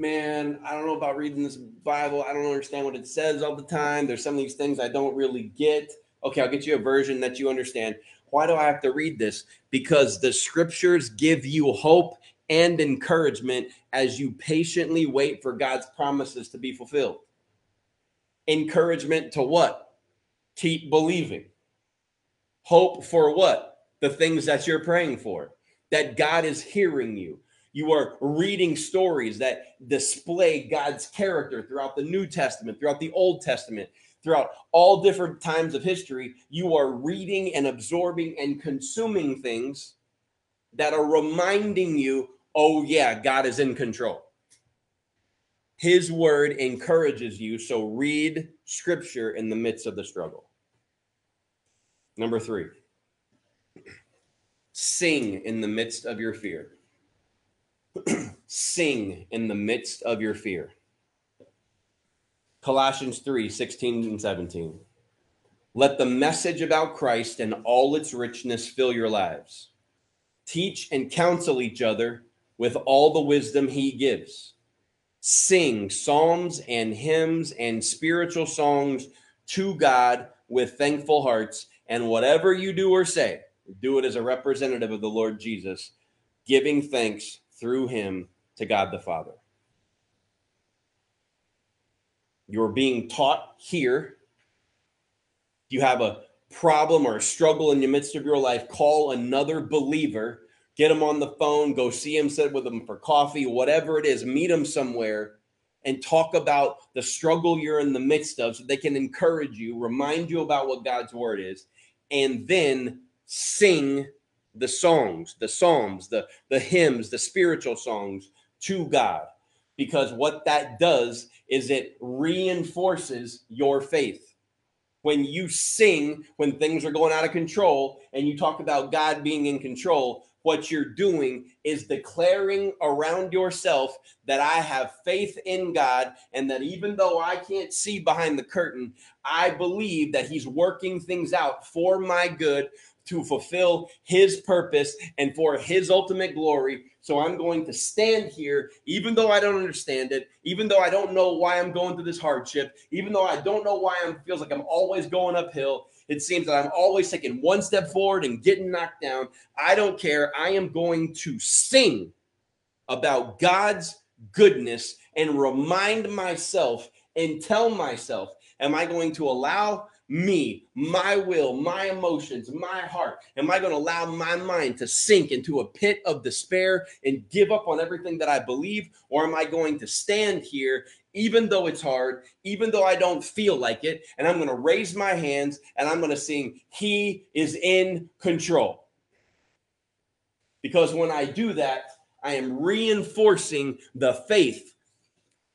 man, I don't know about reading this Bible. I don't understand what it says all the time. There's some of these things I don't really get. Okay, I'll get you a version that you understand. Why do I have to read this? Because the scriptures give you hope and encouragement as you patiently wait for God's promises to be fulfilled. Encouragement to what? Keep believing. Hope for what? The things that you're praying for. That God is hearing you you are reading stories that display God's character throughout the New Testament, throughout the Old Testament, throughout all different times of history. You are reading and absorbing and consuming things that are reminding you, oh, yeah, God is in control. His word encourages you. So read scripture in the midst of the struggle. Number three, sing in the midst of your fear. Sing in the midst of your fear. Colossians 3 16 and 17. Let the message about Christ and all its richness fill your lives. Teach and counsel each other with all the wisdom he gives. Sing psalms and hymns and spiritual songs to God with thankful hearts. And whatever you do or say, do it as a representative of the Lord Jesus, giving thanks through him to God the Father. You're being taught here. If you have a problem or a struggle in the midst of your life, call another believer, get them on the phone, go see him, sit with them for coffee, whatever it is, meet them somewhere and talk about the struggle you're in the midst of so they can encourage you, remind you about what God's word is, and then sing the songs, the psalms, the, the hymns, the spiritual songs to God. Because what that does is it reinforces your faith. When you sing, when things are going out of control, and you talk about God being in control, what you're doing is declaring around yourself that I have faith in God and that even though I can't see behind the curtain, I believe that He's working things out for my good to fulfill his purpose and for his ultimate glory. So I'm going to stand here, even though I don't understand it, even though I don't know why I'm going through this hardship, even though I don't know why I'm feels like I'm always going uphill. It seems that I'm always taking one step forward and getting knocked down. I don't care. I am going to sing about God's goodness and remind myself and tell myself, am I going to allow me, my will, my emotions, my heart? Am I going to allow my mind to sink into a pit of despair and give up on everything that I believe? Or am I going to stand here, even though it's hard, even though I don't feel like it, and I'm going to raise my hands and I'm going to sing, He is in control? Because when I do that, I am reinforcing the faith,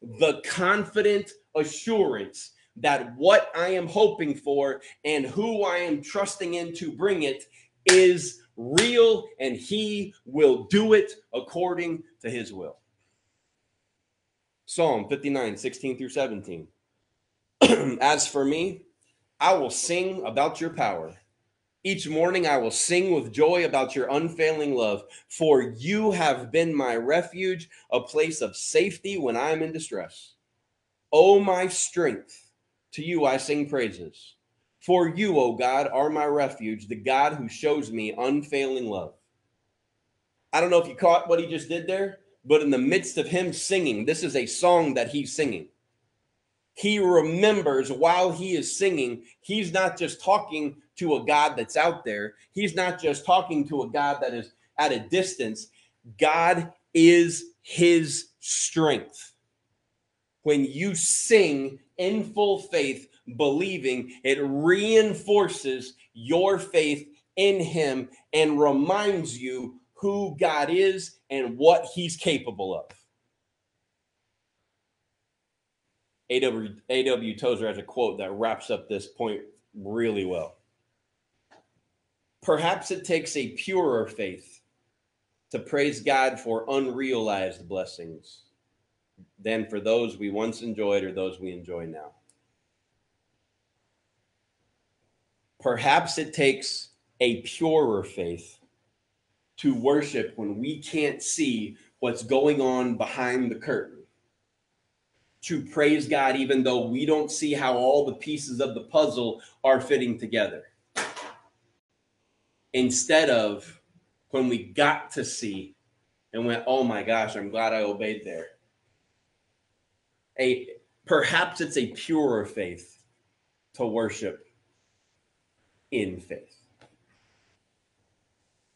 the confident assurance that what I am hoping for and who I am trusting in to bring it is real and he will do it according to his will. Psalm 59, 16 through 17. As for me, I will sing about your power. Each morning I will sing with joy about your unfailing love, for you have been my refuge, a place of safety when I am in distress. O my strength, to you I sing praises. For you, O God, are my refuge, the God who shows me unfailing love. I don't know if you caught what he just did there, but in the midst of him singing, this is a song that he's singing. He remembers while he is singing, he's not just talking to a God that's out there, he's not just talking to a God that is at a distance. God is his strength. When you sing, in full faith, believing, it reinforces your faith in Him and reminds you who God is and what He's capable of. A.W. Tozer has a quote that wraps up this point really well. Perhaps it takes a purer faith to praise God for unrealized blessings than for those we once enjoyed or those we enjoy now. Perhaps it takes a purer faith to worship when we can't see what's going on behind the curtain. To praise God, even though we don't see how all the pieces of the puzzle are fitting together. Instead of when we got to see and went, oh my gosh, I'm glad I obeyed there a perhaps it's a purer faith to worship in faith.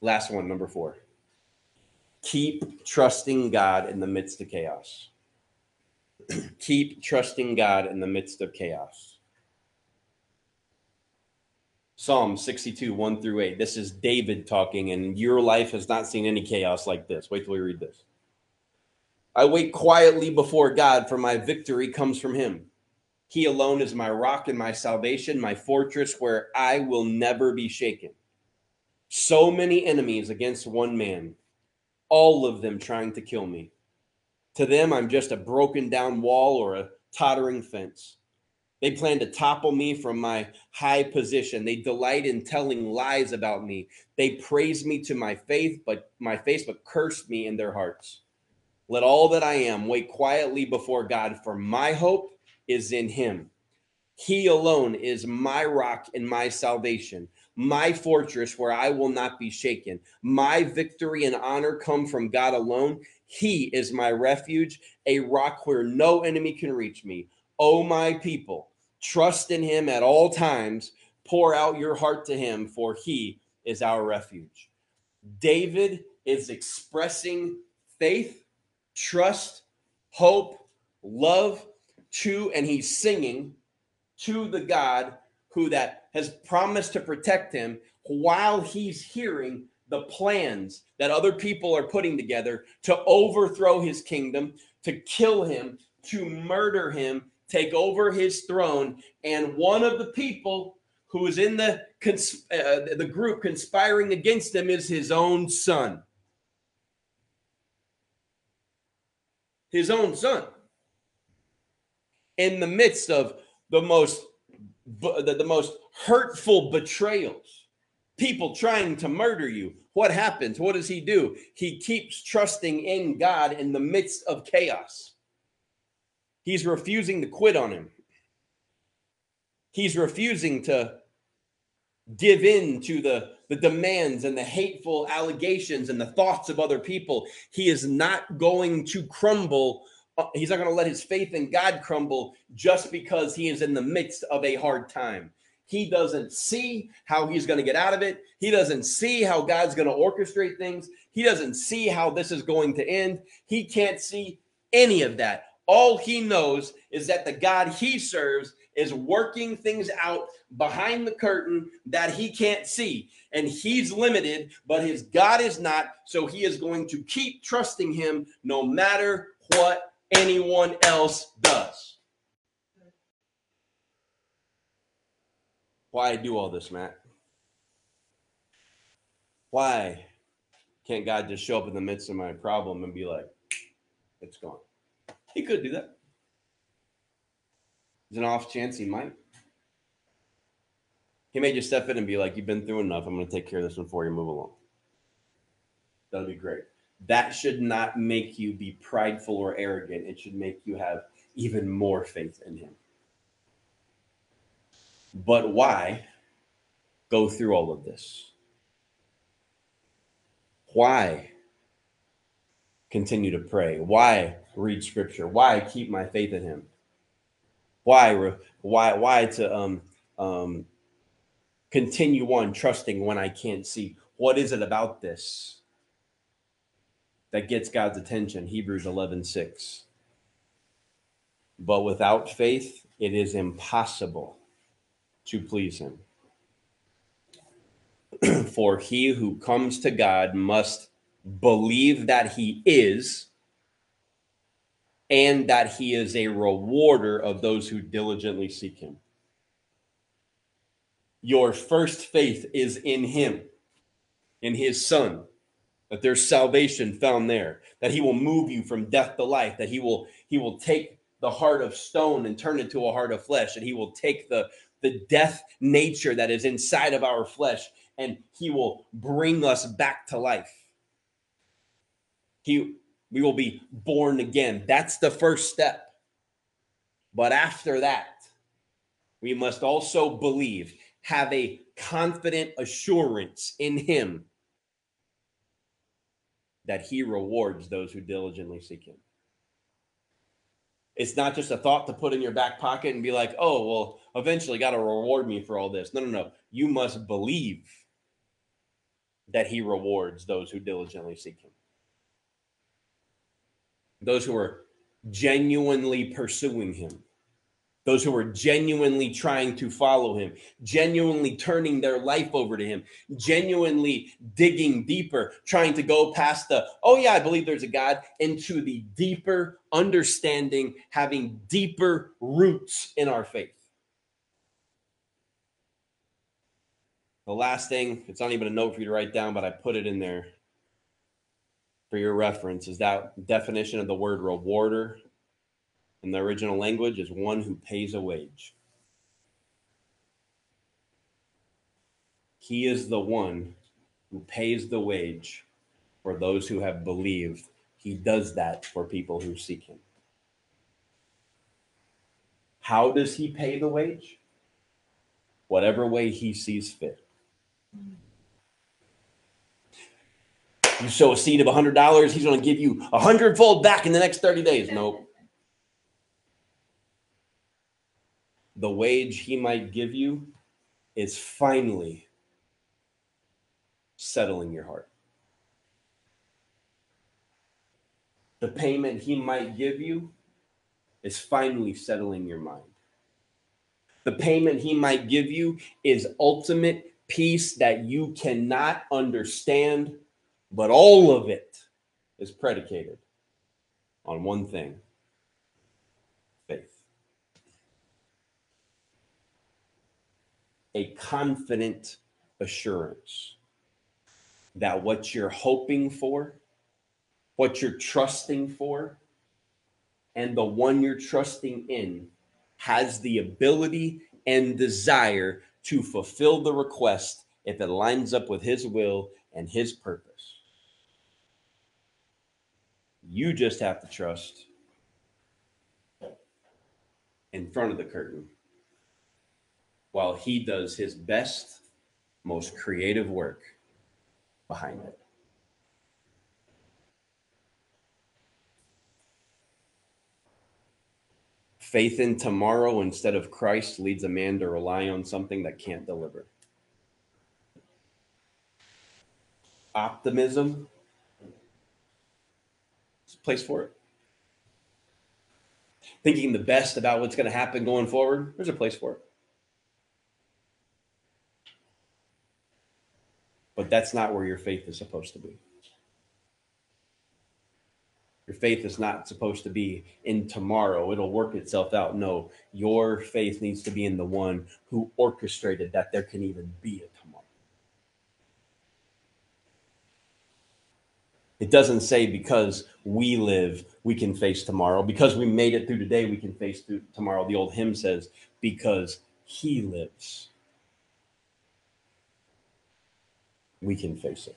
Last one, number four. Keep trusting God in the midst of chaos. Keep trusting God in the midst of chaos. Psalm 62, 1 through 8. This is David talking, and your life has not seen any chaos like this. Wait till we read this. I wait quietly before God, for my victory comes from him. He alone is my rock and my salvation, my fortress where I will never be shaken. So many enemies against one man, all of them trying to kill me. To them, I'm just a broken down wall or a tottering fence. They plan to topple me from my high position. They delight in telling lies about me. They praise me to my faith, but my face, but curse me in their hearts. Let all that I am wait quietly before God, for my hope is in him. He alone is my rock and my salvation, my fortress where I will not be shaken. My victory and honor come from God alone. He is my refuge, a rock where no enemy can reach me. O my people, trust in him at all times. Pour out your heart to him, for he is our refuge. David is expressing faith trust, hope, love to, and he's singing to the God who that has promised to protect him while he's hearing the plans that other people are putting together to overthrow his kingdom, to kill him, to murder him, take over his throne. And one of the people who is in the cons- uh, the group conspiring against him is his own son. His own son. In the midst of the most the, the most hurtful betrayals, people trying to murder you, what happens? What does he do? He keeps trusting in God in the midst of chaos. He's refusing to quit on him. He's refusing to give in to the, the demands and the hateful allegations and the thoughts of other people. He is not going to crumble. Uh, he's not going to let his faith in God crumble just because he is in the midst of a hard time. He doesn't see how he's going to get out of it. He doesn't see how God's going to orchestrate things. He doesn't see how this is going to end. He can't see any of that. All he knows is that the God he serves is working things out behind the curtain that he can't see. And he's limited, but his God is not. So he is going to keep trusting him no matter what anyone else does. Why do all this, Matt? Why can't God just show up in the midst of my problem and be like, it's gone? He could do that. There's an off chance he might. He may just step in and be like, You've been through enough. I'm going to take care of this one for you. Move along. That'll be great. That should not make you be prideful or arrogant. It should make you have even more faith in him. But why go through all of this? Why continue to pray? Why read scripture? Why keep my faith in him? Why why why to um um continue on trusting when I can't see? What is it about this that gets God's attention? Hebrews 11, 6. But without faith, it is impossible to please him. For he who comes to God must believe that he is and that he is a rewarder of those who diligently seek him. Your first faith is in him, in his son, that there's salvation found there, that he will move you from death to life, that he will he will take the heart of stone and turn it to a heart of flesh, and he will take the the death nature that is inside of our flesh and he will bring us back to life. He we will be born again. That's the first step. But after that, we must also believe, have a confident assurance in him that he rewards those who diligently seek him. It's not just a thought to put in your back pocket and be like, oh, well, eventually got to reward me for all this. No, no, no. You must believe that he rewards those who diligently seek him. Those who are genuinely pursuing him. Those who are genuinely trying to follow him, genuinely turning their life over to him, genuinely digging deeper, trying to go past the, oh, yeah, I believe there's a God, into the deeper understanding, having deeper roots in our faith. The last thing, it's not even a note for you to write down, but I put it in there for your reference, is that definition of the word rewarder in the original language is one who pays a wage. He is the one who pays the wage for those who have believed. He does that for people who seek him. How does he pay the wage? Whatever way he sees fit. You sow a seed of $100, he's going to give you a hundredfold back in the next 30 days. Nope. the wage he might give you is finally settling your heart. The payment he might give you is finally settling your mind. The payment he might give you is ultimate peace that you cannot understand, but all of it is predicated on one thing faith. A confident assurance that what you're hoping for, what you're trusting for, and the one you're trusting in has the ability and desire to fulfill the request if it lines up with his will and his purpose. You just have to trust in front of the curtain while he does his best, most creative work behind it. Faith in tomorrow instead of Christ leads a man to rely on something that can't deliver. Optimism, place for it. Thinking the best about what's going to happen going forward, there's a place for it. But that's not where your faith is supposed to be. Your faith is not supposed to be in tomorrow. It'll work itself out. No, your faith needs to be in the one who orchestrated that there can even be a tomorrow. It doesn't say because we live, we can face tomorrow. Because we made it through today, we can face through tomorrow. The old hymn says, because he lives, we can face it.